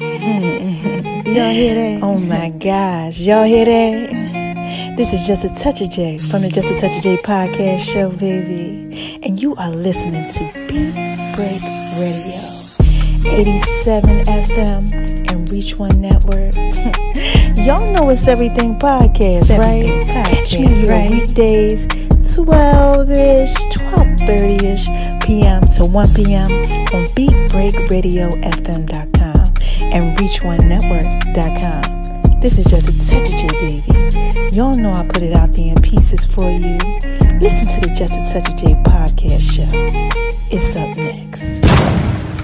Mm-hmm. Y'all hear that? Oh my gosh. Y'all hear that? This is Just a Touch of J from the Just a Touch of J podcast show, baby. And you are listening to Beat Break Radio. 87 FM and Reach One Network. Y'all know it's Everything Podcast, right? Podcast, Catch me right? weekdays, 12-ish, 12.30ish p.m. to 1 p.m. on BeatBreakRadioFM.com and ReachOneNetwork.com. This is just a touch of J, baby. Y'all know I put it out there in pieces for you. Listen to the Just a Touch of J podcast show. It's up next.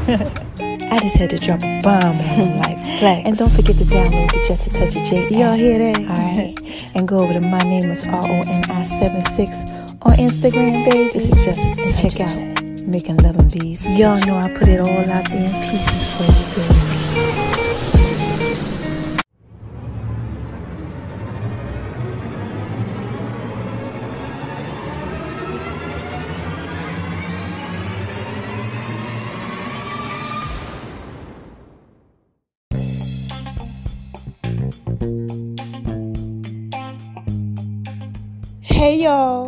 I just had to drop a bomb on like flex. And don't forget to download the Just a Touch of J. Y'all hear that? Alright. and go over to my name is R O N I 76 on Instagram, baby. This is just and check out Making Love and Bees. Y'all know I put it all out there in pieces for you, baby. Hey y'all,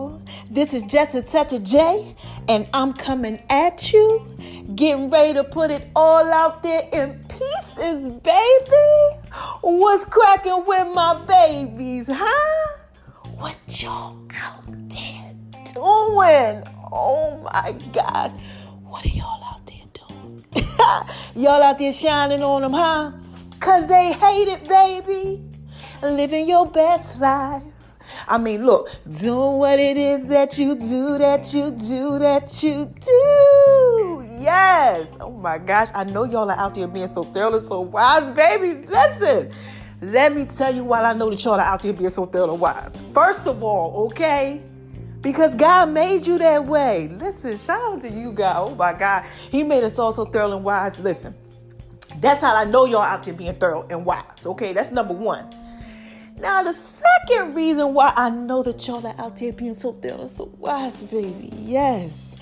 this is just a touch of J, and I'm coming at you, getting ready to put it all out there in pieces, baby. What's cracking with my babies, huh? What y'all out there doing? Oh my gosh, what are y'all out there doing? y'all out there shining on them, huh? Cause they hate it, baby. Living your best life. I mean, look, doing what it is that you do, that you do, that you do. Yes. Oh my gosh. I know y'all are out there being so thorough and so wise, baby. Listen. Let me tell you why I know that y'all are out there being so thorough wise. First of all, okay? Because God made you that way. Listen, shout out to you, God. Oh my God. He made us all so thorough and wise. Listen, that's how I know y'all out there being thorough and wise. Okay, that's number one. Now, the second reason why I know that y'all are out there being so thorough and so wise, baby, yes.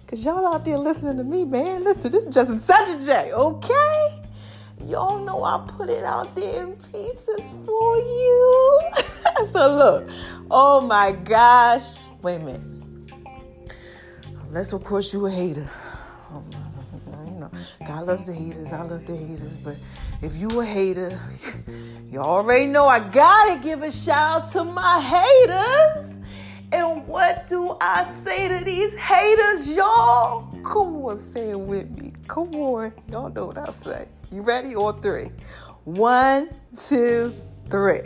Because y'all out there listening to me, man. Listen, this is just such a J, okay? Y'all know I put it out there in pieces for you. so, look, oh my gosh. Wait a minute. Unless, of course, you a hater. Oh, God loves the haters. I love the haters. But if you a hater, you already know I gotta give a shout out to my haters. And what do I say to these haters, y'all? Come on, say it with me. Come on. Y'all know what I say. You ready? All three. One, two, three.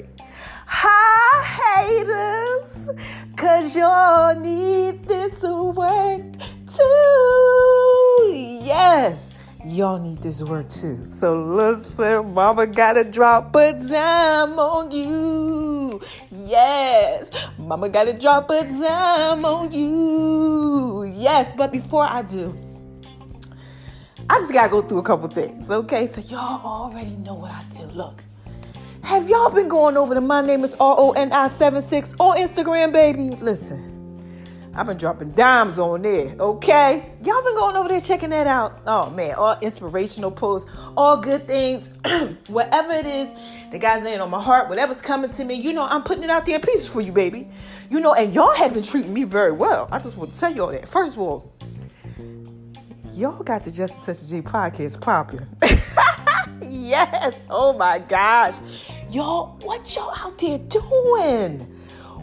Hi, haters, cause y'all need this work too. Yes. Y'all need this word too. So listen, mama gotta drop a dime on you. Yes, mama gotta drop a dime on you. Yes, but before I do, I just gotta go through a couple things, okay? So y'all already know what I do. Look, have y'all been going over to my name is R O N I 76 on Instagram, baby? Listen. I've been dropping dimes on there, okay? Y'all been going over there checking that out. Oh man, all inspirational posts, all good things, whatever it is the guy's laying on my heart, whatever's coming to me, you know, I'm putting it out there in pieces for you, baby. You know, and y'all have been treating me very well. I just want to tell y'all that. First of all, y'all got the Just a Touch J podcast popping. yes, oh my gosh. Y'all, what y'all out there doing?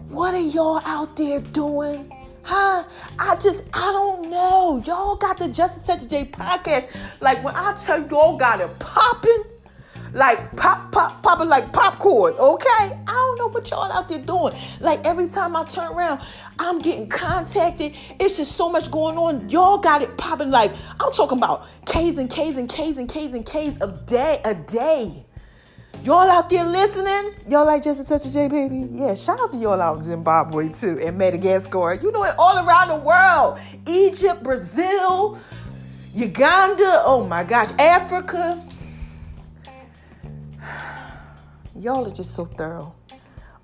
What are y'all out there doing? Huh? I just, I don't know. Y'all got the Just Such a J podcast. Like when I tell y'all got it popping, like pop, pop, popping like popcorn, okay? I don't know what y'all out there doing. Like every time I turn around, I'm getting contacted. It's just so much going on. Y'all got it popping like I'm talking about K's and K's and K's and K's and K's a day, a day. Y'all out there listening? Y'all like just a touch of J, baby? Yeah, shout out to y'all out in Zimbabwe too and Madagascar. You know it all around the world. Egypt, Brazil, Uganda. Oh my gosh, Africa. Y'all are just so thorough.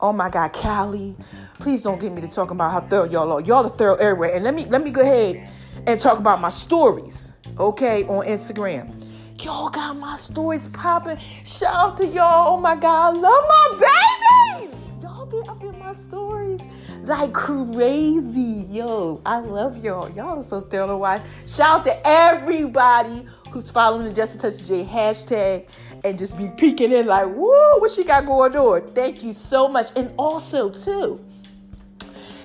Oh my God, Cali. Please don't get me to talk about how thorough y'all are. Y'all are thorough everywhere. And let me let me go ahead and talk about my stories, okay, on Instagram. Y'all got my stories popping. Shout out to y'all. Oh my God, I love my baby. Y'all be up in my stories like crazy. Yo, I love y'all. Y'all are so thrilled to watch. Shout out to everybody who's following the Just Touch J hashtag and just be peeking in like, woo, what she got going on? Thank you so much. And also, too,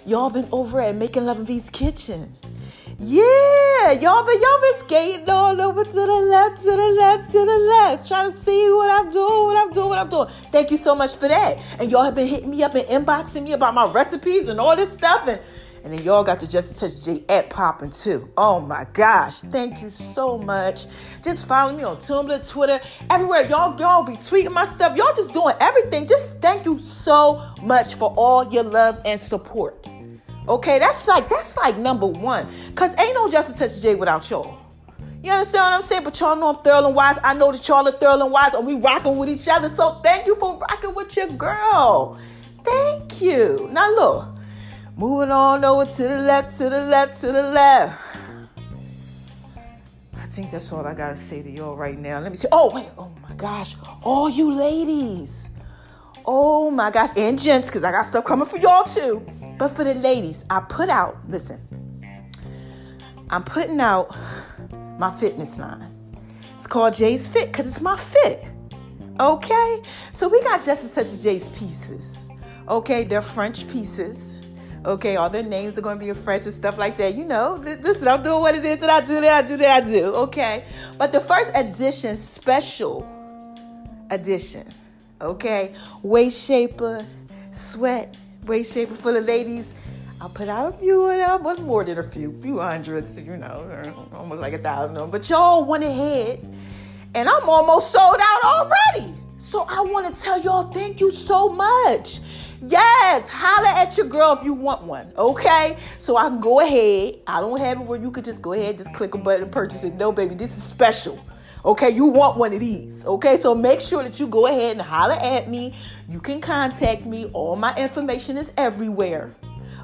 y'all been over at Making Love and V's Kitchen. Yeah, y'all been y'all been skating all over to the left, to the left, to the left, trying to see what I'm doing, what I'm doing, what I'm doing. Thank you so much for that. And y'all have been hitting me up and inboxing me about my recipes and all this stuff. And and then y'all got the Just Touch J app popping too. Oh my gosh. Thank you so much. Just follow me on Tumblr, Twitter, everywhere. Y'all, y'all be tweeting my stuff. Y'all just doing everything. Just thank you so much for all your love and support. Okay, that's like that's like number one. Cause ain't no Justice Touch J without y'all. You understand what I'm saying? But y'all know I'm thorough and wise. I know that y'all are thorough and wise, and we rocking with each other. So thank you for rocking with your girl. Thank you. Now look, moving on over to the left, to the left, to the left. I think that's all I gotta say to y'all right now. Let me see. Oh wait. Oh my gosh. All you ladies. Oh my gosh, and gents, because I got stuff coming for y'all too. But for the ladies, I put out, listen, I'm putting out my fitness line. It's called Jay's Fit because it's my fit. Okay? So we got just as such as Jay's pieces. Okay, they're French pieces. Okay, all their names are going to be in French and stuff like that. You know, is I'm doing what it is that I do, that I do, that I do. Okay, but the first edition, special edition, okay, waist shaper, sweat, waist shaper for the ladies. I put out a few of them, but more than a few, few hundreds, you know, almost like a thousand of them. But y'all went ahead, and I'm almost sold out already. So I want to tell y'all thank you so much. Yes, holla at your girl if you want one, okay? So I can go ahead. I don't have it where you could just go ahead, just click a button and purchase it. No, baby, this is special. Okay, you want one of these. Okay, so make sure that you go ahead and holler at me. You can contact me. All my information is everywhere.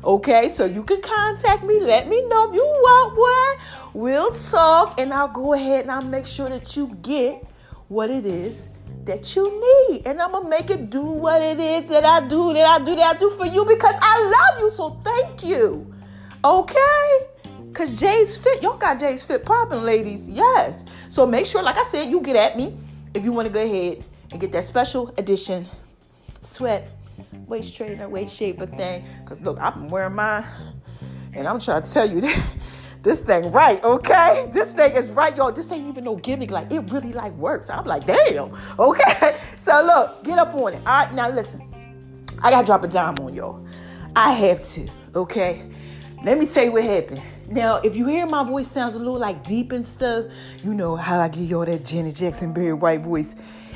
Okay, so you can contact me. Let me know if you want one. We'll talk and I'll go ahead and I'll make sure that you get what it is that you need. And I'm gonna make it do what it is that I do, that I do, that I do for you because I love you. So thank you. Okay? Cause Jay's Fit, y'all got Jay's Fit popping, ladies. Yes. So make sure, like I said, you get at me if you want to go ahead and get that special edition sweat waist trainer, waist shaper thing. Cause look, I've been wearing mine, and I'm trying to tell you that this thing right, okay? This thing is right, y'all. This ain't even no gimmick. Like it really like works. I'm like, damn. Okay. So look, get up on it. All right, now listen. I gotta drop a dime on y'all. I have to. Okay. Let me tell you what happened. Now, if you hear my voice sounds a little like deep and stuff, you know how I give y'all that Janet Jackson Barry White voice.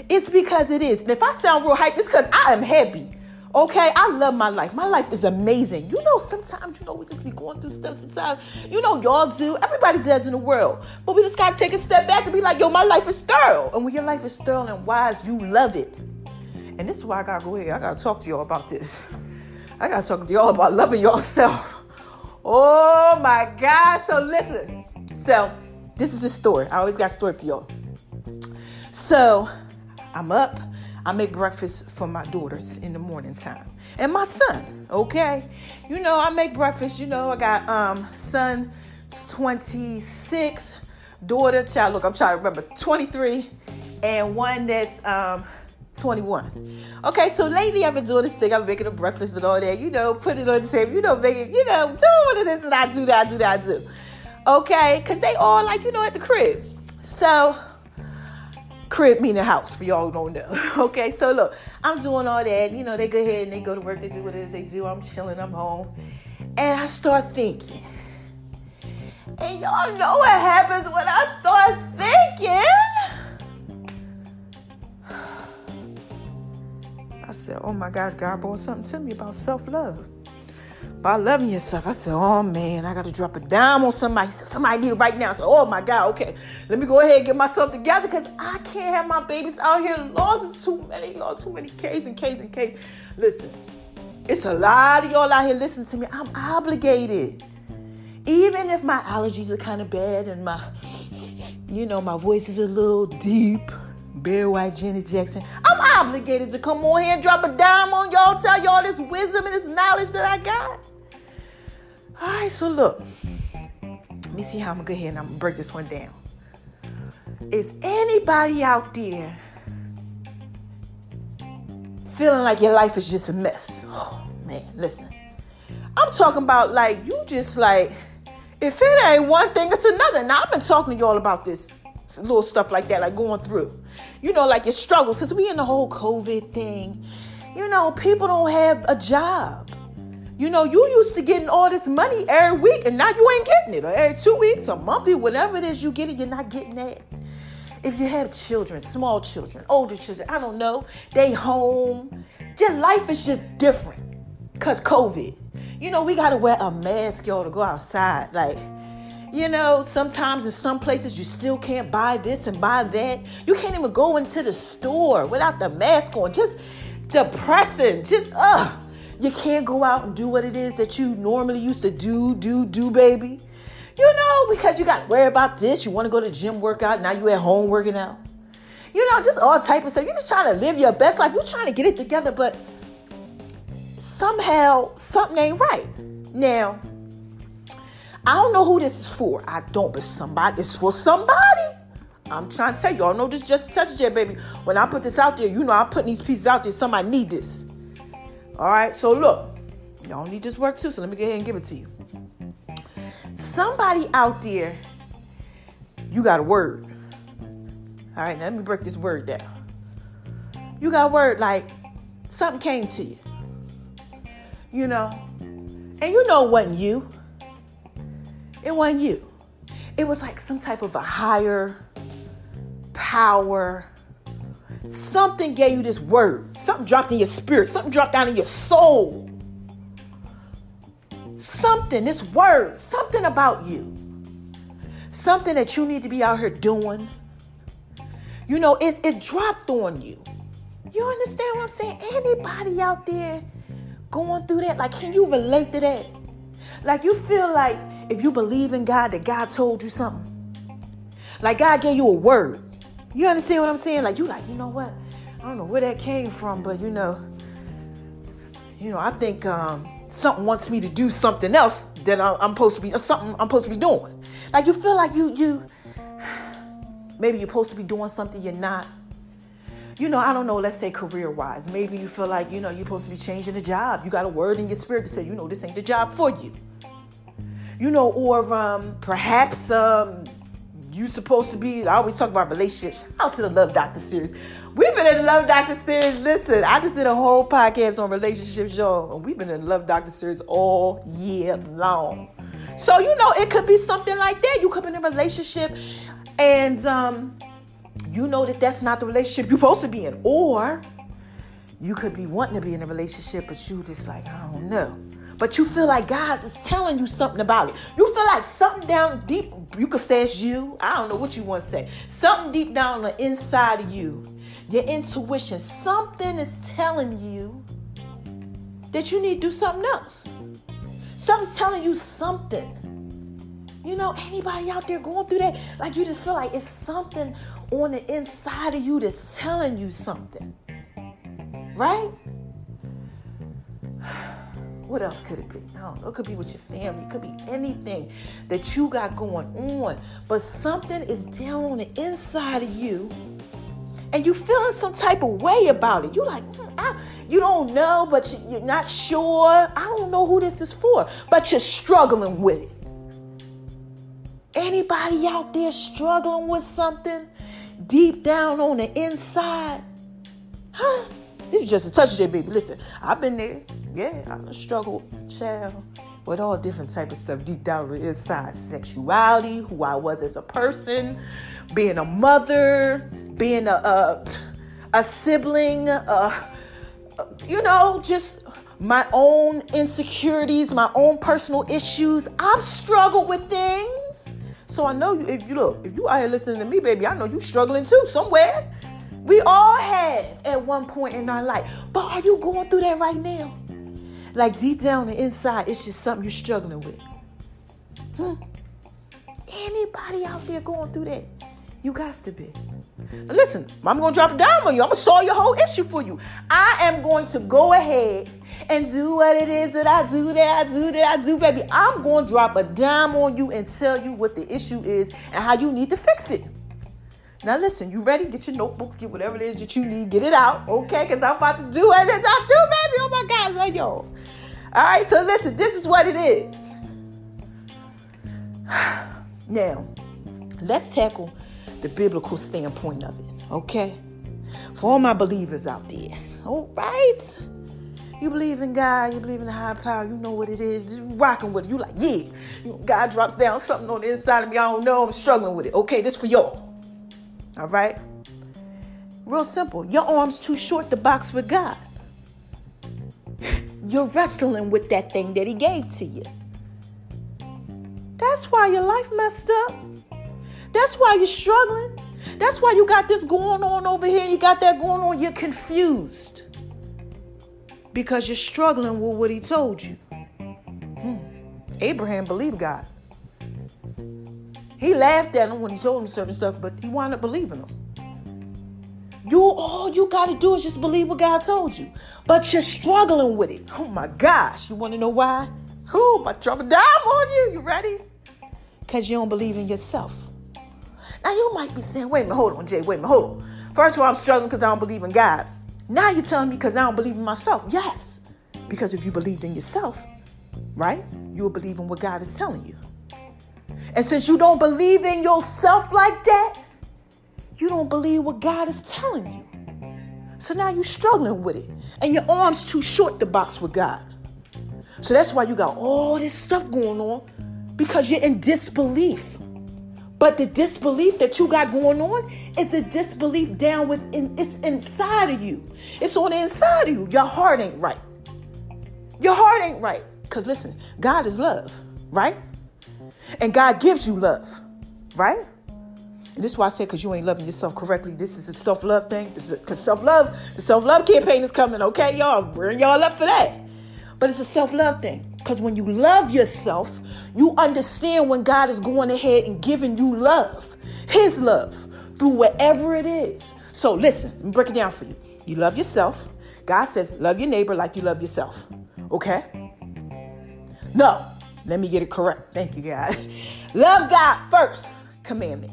It's because it is. And if I sound real hype, it's because I am happy. Okay, I love my life. My life is amazing. You know, sometimes you know we just be going through stuff. Sometimes you know y'all do. Everybody does in the world, but we just gotta take a step back and be like, yo, my life is thorough. And when your life is thorough and wise, you love it. And this is why I gotta go ahead. I gotta talk to y'all about this. I gotta talk to y'all about loving yourself. Oh my gosh. So listen. So this is the story. I always got a story for y'all. So I'm up. I make breakfast for my daughters in the morning time. And my son, okay? You know, I make breakfast, you know, I got um son 26, daughter, child, look, I'm trying to remember, 23, and one that's um 21. Okay, so lately I've been doing this thing. I'm making a breakfast and all that. You know, put it on the table. You know, making, you know, doing what it is that I do, that I do, that I do. Okay, because they all like, you know, at the crib. So, crib meaning house for y'all don't know. Okay, so look, I'm doing all that. You know, they go ahead and they go to work, they do what it is they do. I'm chilling, I'm home. And I start thinking. And y'all know what happens when I start thinking. I said, oh my gosh, God brought something to me about self love. About loving yourself. I said, oh man, I got to drop a dime on somebody. Somebody need it right now. I said, oh my God, okay. Let me go ahead and get myself together because I can't have my babies out here lost. Too many, y'all, too many K's and K's and K's. Listen, it's a lot of y'all out here listening to me. I'm obligated. Even if my allergies are kind of bad and my you know, my voice is a little deep. Barry White, Janet Jackson. I'm obligated to come on here and drop a dime on y'all, tell y'all this wisdom and this knowledge that I got. All right, so look. Let me see how I'm gonna go ahead and I'm gonna break this one down. Is anybody out there feeling like your life is just a mess? Oh man, listen. I'm talking about like you just like if it ain't one thing, it's another. Now I've been talking to y'all about this little stuff like that, like going through. You know, like your struggles. Since we in the whole COVID thing, you know, people don't have a job. You know, you used to getting all this money every week, and now you ain't getting it. Or every two weeks, or monthly, whatever it is you get it, you're not getting that. If you have children, small children, older children, I don't know, they home. Your life is just different. Cause COVID. You know, we gotta wear a mask, y'all, to go outside. Like, you know, sometimes in some places you still can't buy this and buy that. You can't even go into the store without the mask on. Just depressing. Just ugh. You can't go out and do what it is that you normally used to do, do, do, baby. You know, because you got to worry about this. You want to go to the gym workout. Now you at home working out. You know, just all type of stuff. You're just trying to live your best life. You're trying to get it together, but somehow something ain't right. Now, I don't know who this is for. I don't, but somebody, it's for somebody. I'm trying to tell you, all know this just a touch J, baby. When I put this out there, you know I'm putting these pieces out there. Somebody need this. All right, so look, y'all need this work too. So let me go ahead and give it to you. Somebody out there, you got a word. All right, now let me break this word down. You got a word like something came to you. You know, and you know it wasn't you. It wasn't you. It was like some type of a higher power. Something gave you this word. Something dropped in your spirit. Something dropped down in your soul. Something, this word, something about you. Something that you need to be out here doing. You know, it, it dropped on you. You understand what I'm saying? Anybody out there going through that? Like, can you relate to that? Like, you feel like if you believe in God, that God told you something. Like God gave you a word. You understand what I'm saying? Like you like, you know what? I don't know where that came from, but you know, you know, I think um, something wants me to do something else that I'm supposed to be something I'm supposed to be doing. Like you feel like you you maybe you're supposed to be doing something you're not. You know, I don't know, let's say career wise. Maybe you feel like, you know, you're supposed to be changing a job. You got a word in your spirit to say, you know, this ain't the job for you you know, or um, perhaps um, you supposed to be. I always talk about relationships. Out to the Love Doctor series. We've been in the Love Doctor series. Listen, I just did a whole podcast on relationships, y'all. And we've been in Love Doctor series all year long. So you know, it could be something like that. You could be in a relationship, and um, you know that that's not the relationship you're supposed to be in, or you could be wanting to be in a relationship, but you just like I don't know but you feel like God is telling you something about it. You feel like something down deep, you could say it's you. I don't know what you want to say. Something deep down the inside of you, your intuition, something is telling you that you need to do something else. Something's telling you something. You know, anybody out there going through that, like you just feel like it's something on the inside of you that's telling you something. Right? What else could it be? I don't know. It could be with your family. It could be anything that you got going on. But something is down on the inside of you and you feeling some type of way about it. You like, mm, I, you don't know, but you, you're not sure. I don't know who this is for, but you're struggling with it. Anybody out there struggling with something deep down on the inside? Huh? This is just a touch of baby. Listen, I've been there yeah, I struggled, child, with all different type of stuff deep down inside. Sexuality, who I was as a person, being a mother, being a a, a sibling, uh, you know, just my own insecurities, my own personal issues. I've struggled with things. So I know you, if you look, if you are here listening to me, baby, I know you struggling too somewhere. We all have at one point in our life. But are you going through that right now? Like deep down the inside, it's just something you're struggling with. Hmm. Anybody out there going through that? You got to be. Now listen, I'm going to drop a dime on you. I'm going to solve your whole issue for you. I am going to go ahead and do what it is that I do, that I do, that I do, baby. I'm going to drop a dime on you and tell you what the issue is and how you need to fix it. Now listen, you ready? Get your notebooks, get whatever it is that you need, get it out, okay? Because I'm about to do what it is I do, baby. Oh my God, man, yo. All right, so listen, this is what it is. Now, let's tackle the biblical standpoint of it, okay? For all my believers out there, all right? You believe in God, you believe in the higher power, you know what it is, just rocking with it. You like, yeah, God dropped down something on the inside of me, I don't know, I'm struggling with it. Okay, this for y'all. All right? Real simple. Your arm's too short to box with God. You're wrestling with that thing that He gave to you. That's why your life messed up. That's why you're struggling. That's why you got this going on over here. You got that going on. You're confused because you're struggling with what he told you. Hmm. Abraham believed God. He laughed at him when he told him certain stuff, but he wound up believing him. You all you gotta do is just believe what God told you. But you're struggling with it. Oh my gosh. You wanna know why? Who? My trouble dime on you. You ready? because you don't believe in yourself. Now you might be saying, wait a minute, hold on, Jay, wait a minute, hold on. First of all, I'm struggling because I don't believe in God. Now you're telling me because I don't believe in myself. Yes, because if you believed in yourself, right, you will believe in what God is telling you. And since you don't believe in yourself like that, you don't believe what God is telling you. So now you're struggling with it. And your arm's too short to box with God. So that's why you got all this stuff going on because you're in disbelief. But the disbelief that you got going on is the disbelief down within, it's inside of you. It's on the inside of you. Your heart ain't right. Your heart ain't right. Because listen, God is love, right? And God gives you love, right? And this is why I said, because you ain't loving yourself correctly. This is a self love thing. Because self love, the self love campaign is coming, okay, y'all? Bring y'all up for that. But it's a self love thing. Because when you love yourself, you understand when God is going ahead and giving you love, His love, through whatever it is. So listen, let me break it down for you. You love yourself. God says, love your neighbor like you love yourself. Okay? No, let me get it correct. Thank you, God. love God first, commandment.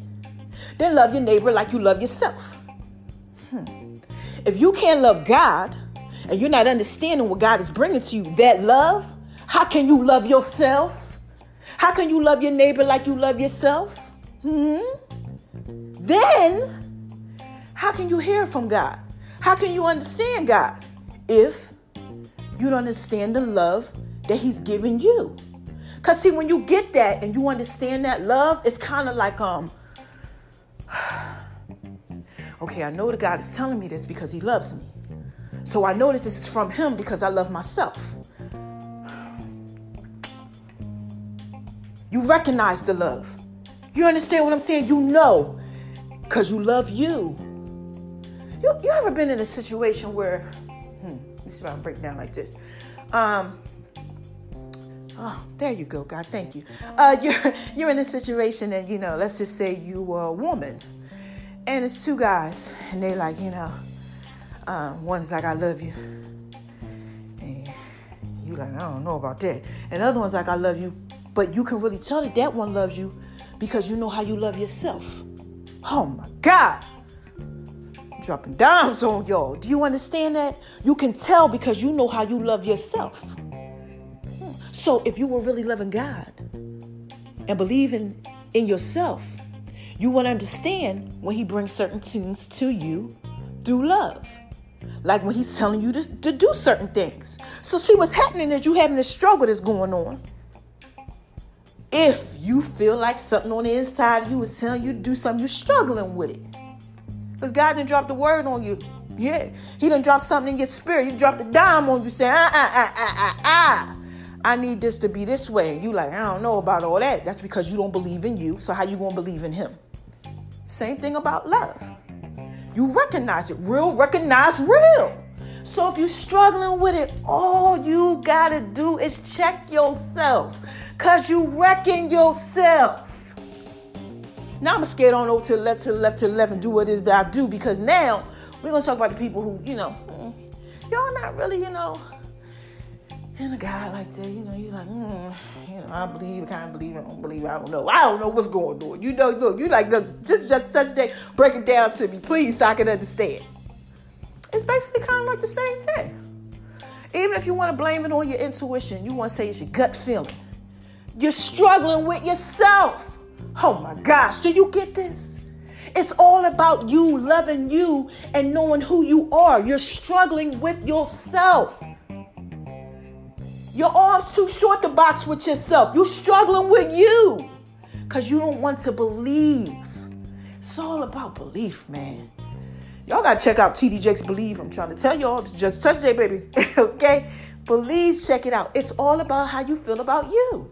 Then love your neighbor like you love yourself. Hmm. If you can't love God and you're not understanding what God is bringing to you, that love, how can you love yourself? How can you love your neighbor like you love yourself? Hmm? Then, how can you hear from God? How can you understand God if you don't understand the love that He's given you? Because, see, when you get that and you understand that love, it's kind of like, um, okay, I know that God is telling me this because He loves me. So I know that this is from Him because I love myself. You recognize the love. You understand what I'm saying? You know, because you love you. You, you ever been in a situation where, hmm, let me see I break down like this. Um, oh, there you go, God, thank you. Uh, you're, you're in a situation and, you know, let's just say you are a woman and it's two guys and they like, you know, um, one's like, I love you. And you like, I don't know about that. And the other one's like, I love you but you can really tell that that one loves you because you know how you love yourself. Oh my God. Dropping dimes on y'all. Do you understand that? You can tell because you know how you love yourself. So if you were really loving God and believing in yourself, you would understand when He brings certain things to you through love. Like when He's telling you to, to do certain things. So, see, what's happening is you having a struggle that's going on if you feel like something on the inside of you is telling you to do something, you're struggling with it. Because God didn't drop the word on you. Yeah. He didn't drop something in your spirit. He dropped a dime on you saying, ah, ah, ah, ah, ah, ah. I need this to be this way. And You like, I don't know about all that. That's because you don't believe in you. So how you gonna believe in him? Same thing about love. You recognize it. Real recognize real. So if you're struggling with it, all you gotta do is check yourself. Cause you wrecking yourself. Now I'm scared on over to the left, to the left, to the left, and do what it is that I do because now we're gonna talk about the people who, you know, mm, y'all not really, you know. And a guy like that, you know, he's like, mm, you know, I believe, I kind of believe, I don't believe, I don't know, I don't know what's going on. You know, look, you like, look, just, just a day, break it down to me, please, so I can understand. It's basically kind of like the same thing. Even if you want to blame it on your intuition, you want to say it's your gut feeling. You're struggling with yourself. Oh my gosh, do you get this? It's all about you loving you and knowing who you are. You're struggling with yourself. Your arms too short to box with yourself. You're struggling with you because you don't want to believe. It's all about belief, man. Y'all gotta check out TD Jakes Believe. I'm trying to tell y'all, to just touch J, baby. okay? Please check it out. It's all about how you feel about you.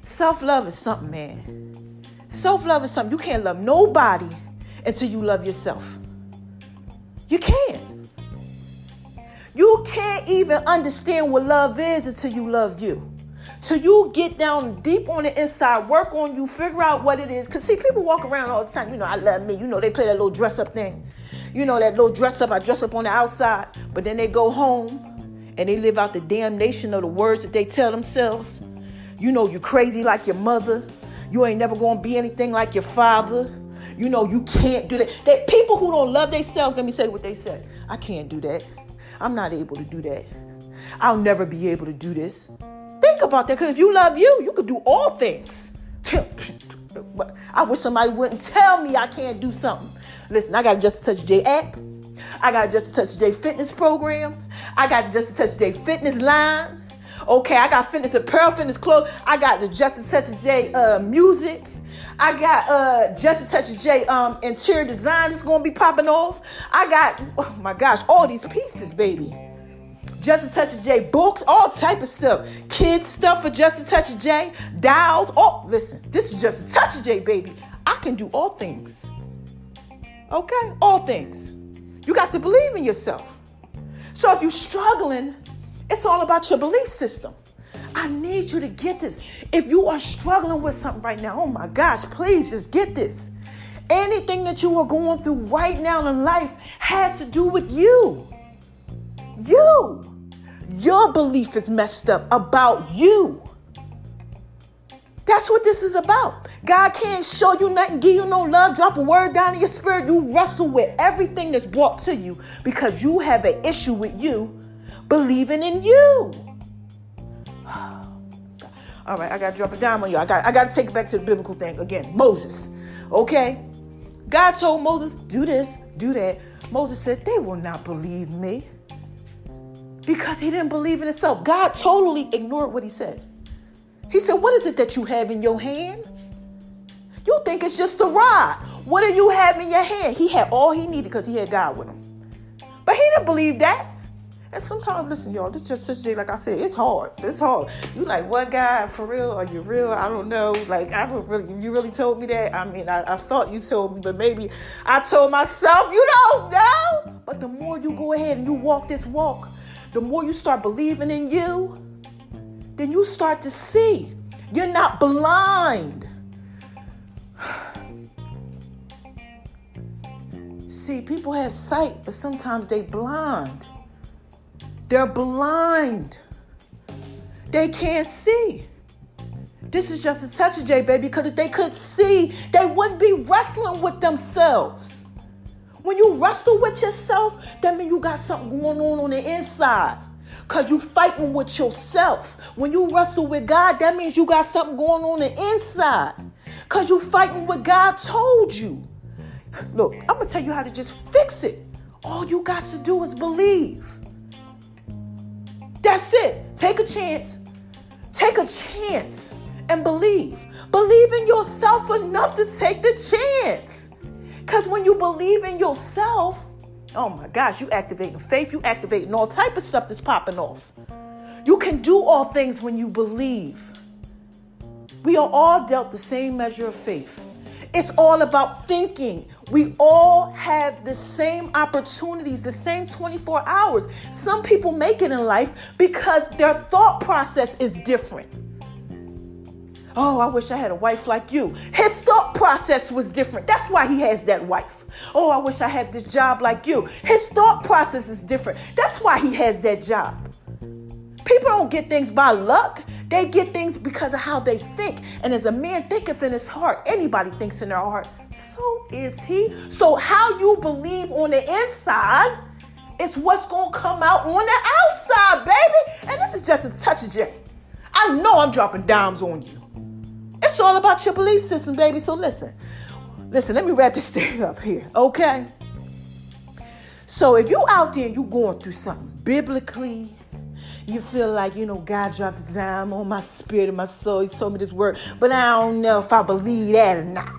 Self love is something, man. Self love is something. You can't love nobody until you love yourself. You can't. You can't even understand what love is until you love you. Till you get down deep on the inside, work on you, figure out what it is. Because, see, people walk around all the time. You know, I love me. You know, they play that little dress up thing. You know, that little dress up. I dress up on the outside. But then they go home and they live out the damnation of the words that they tell themselves. You know, you're crazy like your mother. You ain't never gonna be anything like your father. You know, you can't do that. That people who don't love themselves, let me say what they said. I can't do that. I'm not able to do that. I'll never be able to do this. Think about that, because if you love you, you could do all things. I wish somebody wouldn't tell me I can't do something. Listen, I got Just Touch J app. I got Just Touch J fitness program. I got Just Touch J fitness line. Okay, I got fitness apparel, fitness clothes. I got the Justin Touch of J uh, music. I got uh Justin Touch of J um interior design is gonna be popping off. I got oh my gosh, all these pieces, baby. Justin Touch of J books, all type of stuff. Kids stuff for Justin Touch of J, dials. Oh, listen, this is Justin Touch of J, baby. I can do all things. Okay, all things. You got to believe in yourself. So if you're struggling it's all about your belief system. I need you to get this. If you are struggling with something right now, oh my gosh, please just get this. Anything that you are going through right now in life has to do with you. You. Your belief is messed up about you. That's what this is about. God can't show you nothing, give you no love, drop a word down in your spirit. You wrestle with everything that's brought to you because you have an issue with you believing in you. All right, I gotta drop a dime on you. I got I gotta take it back to the biblical thing again. Moses. Okay? God told Moses, do this, do that. Moses said, they will not believe me. Because he didn't believe in himself. God totally ignored what he said. He said, What is it that you have in your hand? You think it's just a rod. What do you have in your hand? He had all he needed because he had God with him. But he didn't believe that. And sometimes, listen, y'all, this just such like I said, it's hard. It's hard. You like, what guy for real? Are you real? I don't know. Like, I don't really, you really told me that. I mean, I, I thought you told me, but maybe I told myself, you don't know. But the more you go ahead and you walk this walk, the more you start believing in you, then you start to see. You're not blind. See, people have sight, but sometimes they blind. They're blind. They can't see. This is just a touch of J, baby, because if they could see, they wouldn't be wrestling with themselves. When you wrestle with yourself, that means you got something going on on the inside. Because you fighting with yourself. When you wrestle with God, that means you got something going on the inside. Because you're fighting what God told you. Look, I'm to tell you how to just fix it. All you got to do is believe. That's it. Take a chance. Take a chance and believe. Believe in yourself enough to take the chance. Because when you believe in yourself, oh my gosh, you activating faith, you activating all type of stuff that's popping off. You can do all things when you believe. We are all dealt the same measure of faith. It's all about thinking. We all have the same opportunities, the same 24 hours. Some people make it in life because their thought process is different. Oh, I wish I had a wife like you. His thought process was different. That's why he has that wife. Oh, I wish I had this job like you. His thought process is different. That's why he has that job. People don't get things by luck. They get things because of how they think. And as a man thinketh in his heart, anybody thinks in their heart, so is he. So how you believe on the inside is what's gonna come out on the outside, baby. And this is just a touch of J. I know I'm dropping dimes on you. It's all about your belief system, baby. So listen. Listen, let me wrap this thing up here, okay? So if you out there and you going through something biblically, you feel like, you know, God dropped a dime on my spirit and my soul. He told me this word, but I don't know if I believe that or not.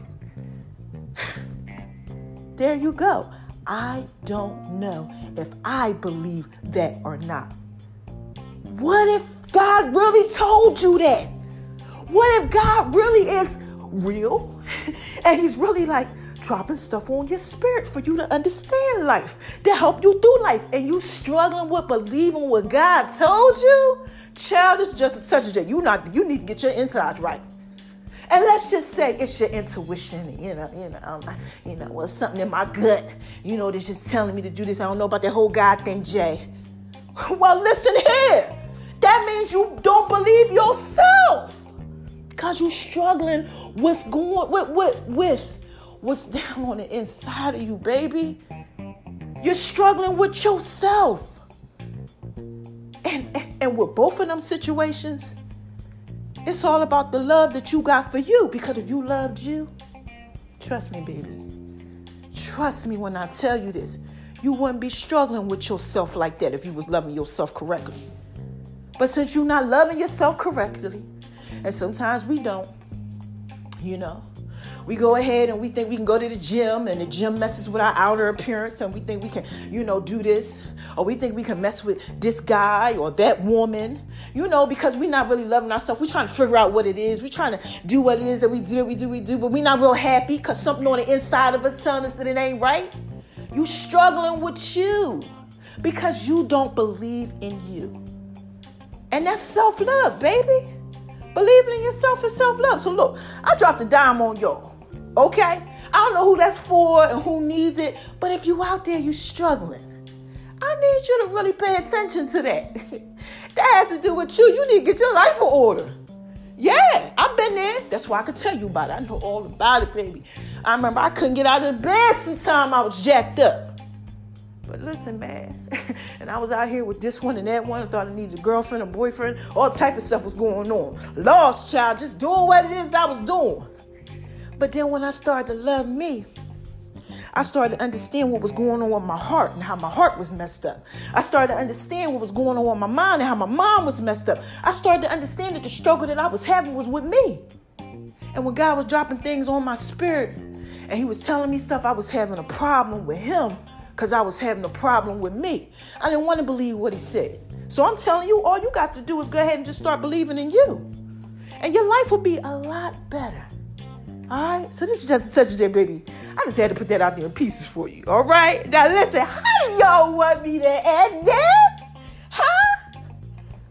There you go. I don't know if I believe that or not. What if God really told you that? What if God really is real and He's really like dropping stuff on your spirit for you to understand life, to help you through life, and you struggling with believing what God told you? Child, it's just a touch of it. You not you need to get your insides right. And let's just say it's your intuition, you know, you know, you know, well, something in my gut, you know, that's just telling me to do this. I don't know about that whole God thing, Jay. Well, listen here. That means you don't believe yourself. Cause you're struggling what's going with with with what's down on the inside of you, baby. You're struggling with yourself. And, and, and with both of them situations, it's all about the love that you got for you. Because if you loved you, trust me, baby. Trust me when I tell you this. You wouldn't be struggling with yourself like that if you was loving yourself correctly. But since you're not loving yourself correctly, and sometimes we don't, you know, we go ahead and we think we can go to the gym and the gym messes with our outer appearance and we think we can, you know, do this. Or we think we can mess with this guy or that woman, you know, because we're not really loving ourselves. We're trying to figure out what it is. We're trying to do what it is that we do, we do, we do, but we're not real happy because something on the inside of us telling us that it ain't right. You struggling with you because you don't believe in you. And that's self-love, baby. Believing in yourself is self-love. So look, I dropped a dime on y'all. Okay? I don't know who that's for and who needs it, but if you out there, you struggling. I need you to really pay attention to that. that has to do with you. You need to get your life in order. Yeah, I've been there. That's why I can tell you about it. I know all about it, baby. I remember I couldn't get out of the bed sometime I was jacked up. But listen, man, and I was out here with this one and that one. I thought I needed a girlfriend, a boyfriend, all type of stuff was going on. Lost child, just doing what it is I was doing. But then when I started to love me, I started to understand what was going on with my heart and how my heart was messed up. I started to understand what was going on with my mind and how my mind was messed up. I started to understand that the struggle that I was having was with me. And when God was dropping things on my spirit and He was telling me stuff, I was having a problem with Him because I was having a problem with me. I didn't want to believe what He said. So I'm telling you, all you got to do is go ahead and just start believing in you. And your life will be a lot better. All right, so this is just such a day, baby. I just had to put that out there in pieces for you. All right, now listen, how do y'all want me to end this? Huh?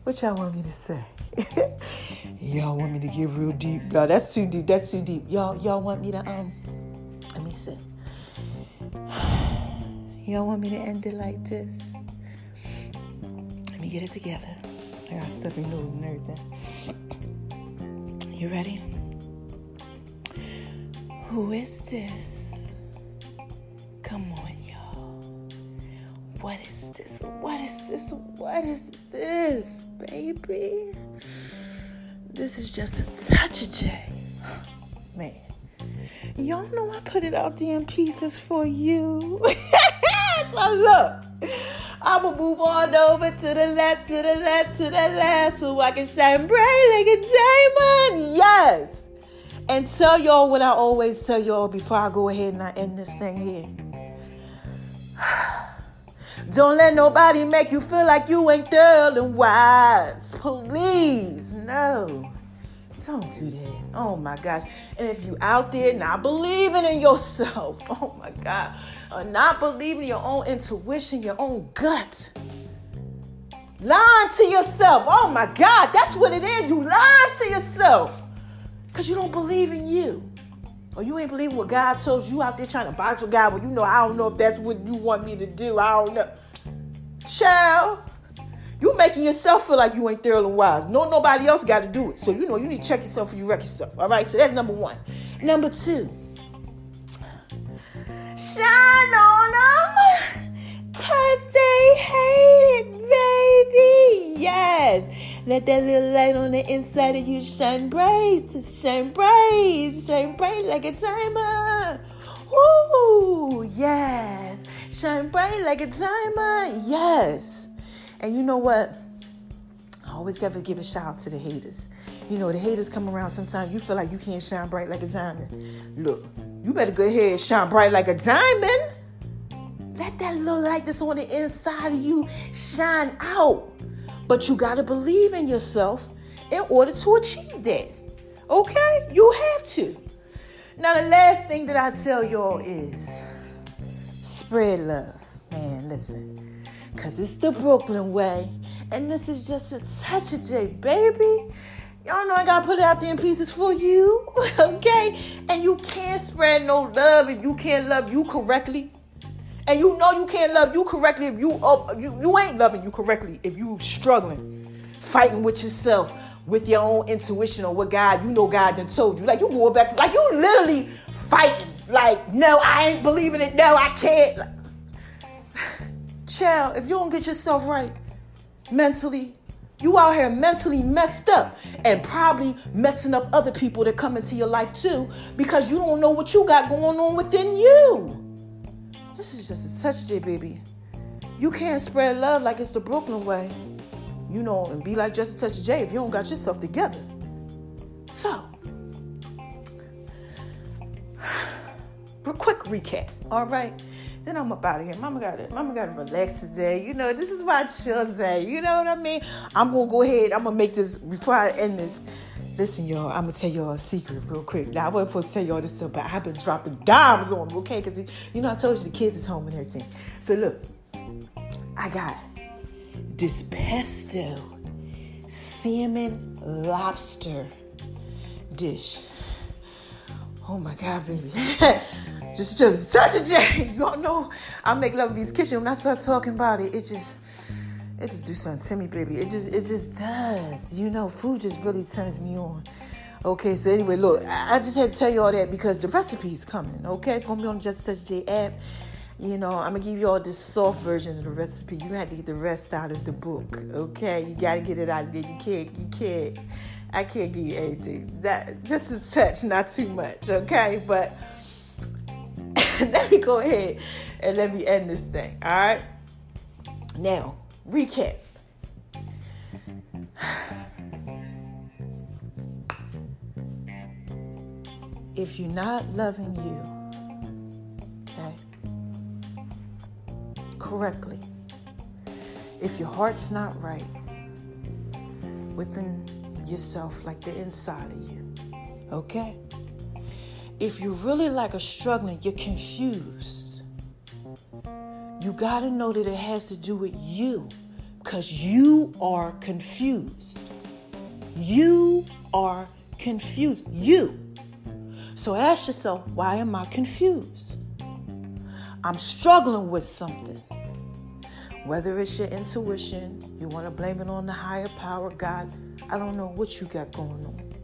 What y'all want me to say? y'all want me to get real deep? No, that's too deep. That's too deep. Y'all, y'all want me to um? Let me see. Y'all want me to end it like this? Let me get it together. I got stuffy nose and everything. You ready? Who is this? Come on, y'all. What is this? What is this? What is this, baby? This is just a touch of J. Man. Y'all know I put it out there in pieces for you. so look, I'ma move on over to the left, to the left, to the left, so I can shine bright like a diamond. Yes and tell y'all what I always tell y'all before I go ahead and I end this thing here. Don't let nobody make you feel like you ain't thorough and wise. Please, no. Don't do that. Oh my gosh. And if you out there not believing in yourself, oh my God, or not believing your own intuition, your own gut, lying to yourself. Oh my God, that's what it is. You lying to yourself. Because you don't believe in you. Or you ain't believing what God told you out there trying to box with God. Well, you know, I don't know if that's what you want me to do. I don't know. Child, you making yourself feel like you ain't thoroughly wise. No, nobody else got to do it. So you know you need to check yourself before you wreck yourself. All right. So that's number one. Number two. Shine on them, cause they hate it, baby. Yes. Let that little light on the inside of you shine bright, shine bright, shine bright like a timer. Woo! Yes. Shine bright like a timer. Yes. And you know what? I always got to give a shout out to the haters. You know, the haters come around sometimes you feel like you can't shine bright like a diamond. Look, you better go ahead and shine bright like a diamond. Let that little light that's on the inside of you shine out. But you got to believe in yourself in order to achieve that. Okay? You have to. Now, the last thing that I tell y'all is spread love. Man, listen because it's the Brooklyn way. And this is just a touch of J, baby. Y'all know I gotta put it out there in pieces for you, okay? And you can't spread no love if you can't love you correctly. And you know you can't love you correctly if you you, you ain't loving you correctly if you struggling, fighting with yourself, with your own intuition or what God, you know God done told you. Like you going back, like you literally fighting. Like, no, I ain't believing it. No, I can't. Like, Child, if you don't get yourself right mentally, you out here mentally messed up and probably messing up other people that come into your life too because you don't know what you got going on within you. This is just a touch J, baby. You can't spread love like it's the Brooklyn way, you know, and be like just a touch J if you don't got yourself together. So, real quick recap, all right? Then I'm up out of here. Mama got it. Mama got to relax today. You know, this is my chill day. You know what I mean? I'm gonna go ahead. I'm gonna make this before I end this. Listen, y'all, I'm gonna tell y'all a secret real quick. Now, I wasn't supposed to tell y'all this stuff, but I've been dropping dimes on them, okay? Because, you know, I told you the kids is home and everything. So, look, I got this pesto salmon lobster dish. Oh my God, baby. just just such a J. You don't know. I make love in these kitchen. When I start talking about it, it just it just do something to me, baby. It just it just does. You know, food just really turns me on. Okay, so anyway, look, I just had to tell you all that because the recipe is coming. Okay, it's gonna be on Just Touch J app. You know, I'm gonna give you all this soft version of the recipe. You have to get the rest out of the book. Okay, you gotta get it out of there. You can't, you can't. I can't give you anything. That just a touch, not too much. Okay, but let me go ahead and let me end this thing. All right. Now, recap. If you're not loving you, okay, correctly, if your heart's not right within yourself, like the inside of you, okay? if you really like a struggling, you're confused. You got to know that it has to do with you because you are confused. You are confused. You. So ask yourself, why am I confused? I'm struggling with something. Whether it's your intuition, you want to blame it on the higher power, God, I don't know what you got going on.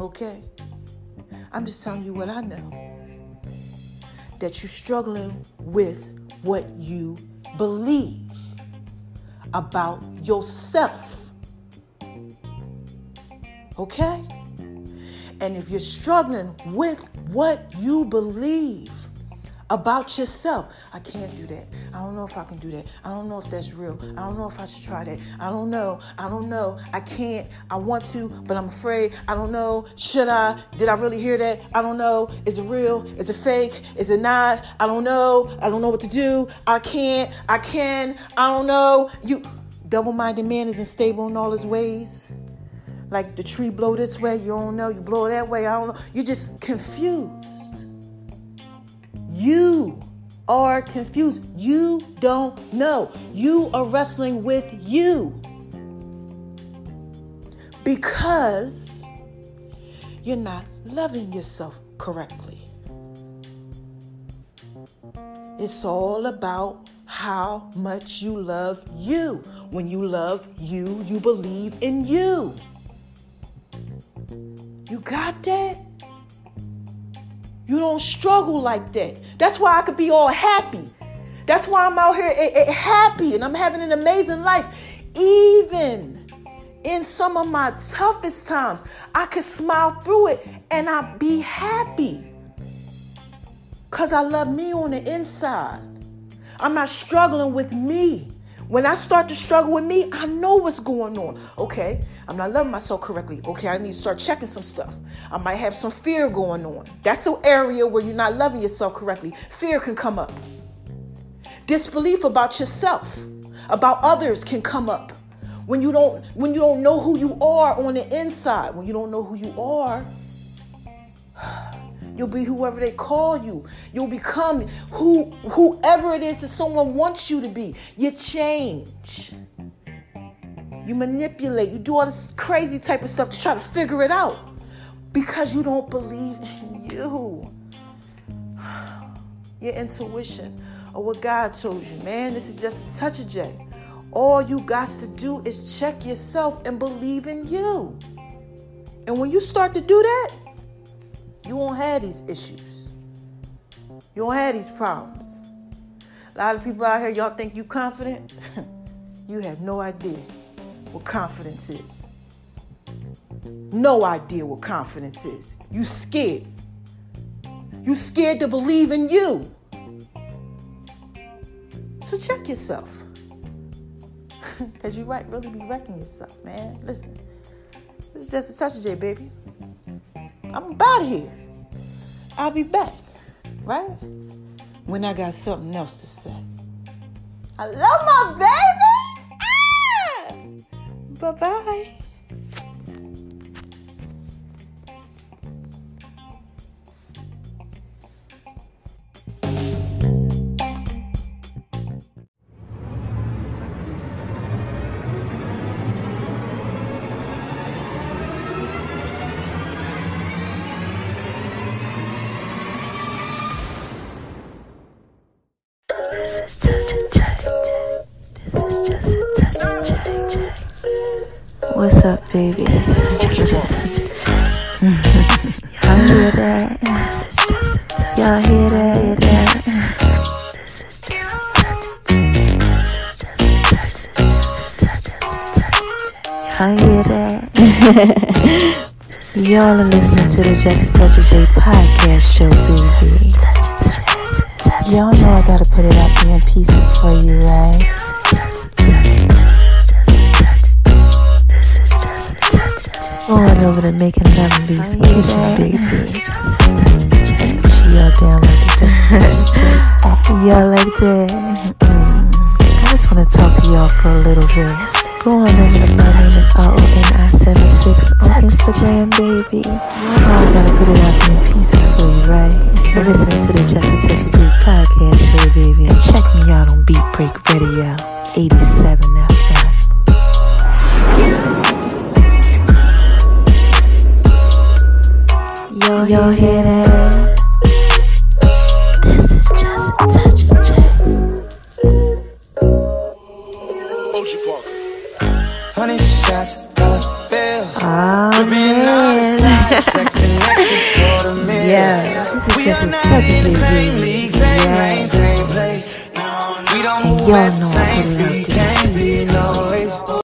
Okay? I'm just telling you what I know. That you're struggling with what you believe about yourself. Okay? And if you're struggling with what you believe, about yourself. I can't do that. I don't know if I can do that. I don't know if that's real. I don't know if I should try that. I don't know. I don't know. I can't. I want to, but I'm afraid. I don't know. Should I? Did I really hear that? I don't know. Is it real? Is it fake? Is it not? I don't know. I don't know what to do. I can't. I can. I don't know. You double-minded man isn't stable in all his ways. Like the tree blow this way, you don't know. You blow that way, I don't know. You're just confused. You are confused. You don't know. You are wrestling with you. Because you're not loving yourself correctly. It's all about how much you love you. When you love you, you believe in you. You got that? You don't struggle like that. That's why I could be all happy. That's why I'm out here eh, eh, happy and I'm having an amazing life. Even in some of my toughest times, I could smile through it and I'd be happy. Because I love me on the inside. I'm not struggling with me. When I start to struggle with me, I know what's going on. Okay, I'm not loving myself correctly. Okay, I need to start checking some stuff. I might have some fear going on. That's the area where you're not loving yourself correctly. Fear can come up. Disbelief about yourself, about others can come up. When you don't when you don't know who you are on the inside, when you don't know who you are, You'll be whoever they call you. You'll become who whoever it is that someone wants you to be. You change. You manipulate. You do all this crazy type of stuff to try to figure it out because you don't believe in you. Your intuition or what God told you, man. This is just a touch of J. All you got to do is check yourself and believe in you. And when you start to do that, you won't have these issues. You won't have these problems. A lot of people out here, y'all think you confident? you have no idea what confidence is. No idea what confidence is. You scared. You scared to believe in you. So check yourself. Because you might really be wrecking yourself, man. Listen, this is just a touch of J, baby. I'm about here. I'll be back, right? When I got something else to say. I love my babies. Ah! Bye bye. Hear that? Y'all hear that? Y'all are listening to the Jesse Touch J podcast show, baby. Y'all know I gotta put it there in pieces for you, right? Going over to making love be kitchen, baby. She all down like it just Y'all like that? Mm. I just want to talk to y'all for a little bit. Going over to my name is R-O-N-I-76 on Instagram, baby. Know I gotta put it out in pieces for you, right? You're listening to the Just a Touch of J podcast show, baby. And check me out on Beat Break Radio, 87 FM. Yo, yo, hear that? This is just a touch of J. Ochi Parker. Honey shots, dollar bills. Dripping oh, man. outside, sexy necklace, quarter million. Yeah, this is We just are a not touch in of the same league, same Yeah. lane, same place. We don't And move y'all at the know I same put it out speed,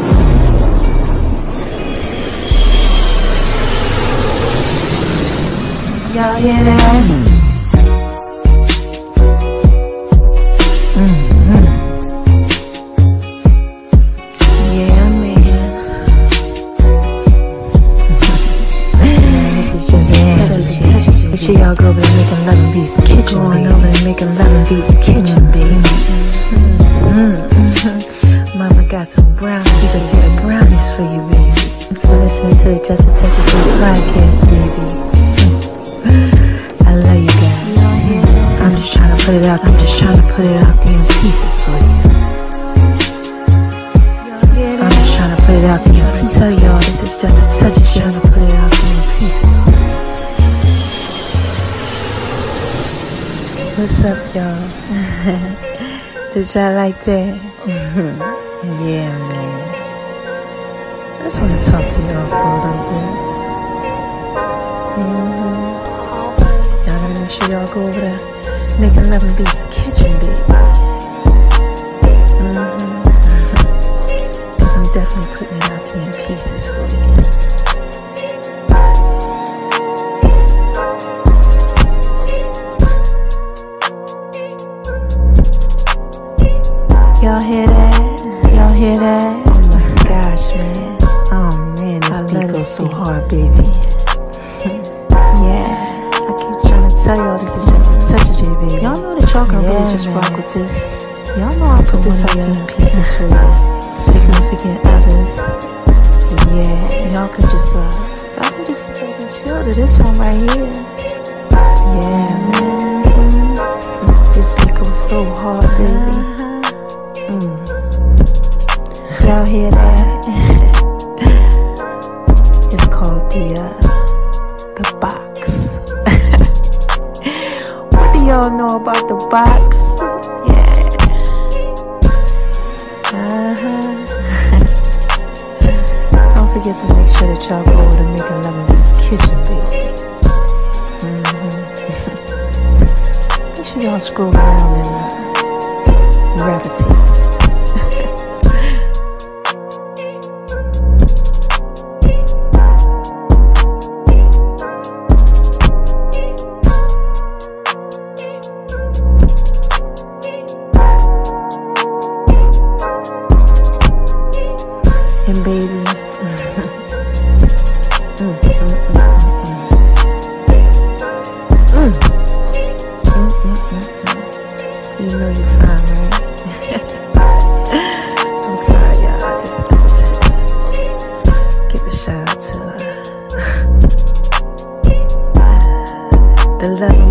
Y'all hear that? Like that? yeah, man. I just want to talk to y'all for a little bit. Mm-hmm. Y'all gotta make sure y'all go over there making love in Beats kitchen, baby. Beat goes so hard, baby. yeah, I keep trying to tell y'all this is just a touch of J, baby. Y'all know that y'all can really just rock with this. Y'all know I put this out in pieces for you. Significant others. Yeah, y'all can just uh, y'all can just take and chill to this one right here. Yeah, man. This beat goes so hard, baby. Mm. Y'all hear that? it's the box. what do y'all know about the box? Yeah. Uh-huh. Don't forget to make sure that y'all go over to making in this kitchen, baby. Mhm. make sure y'all scroll around and uh, grab You know you fine, right? I'm sorry, y'all. I just had to give a shout out to uh, the love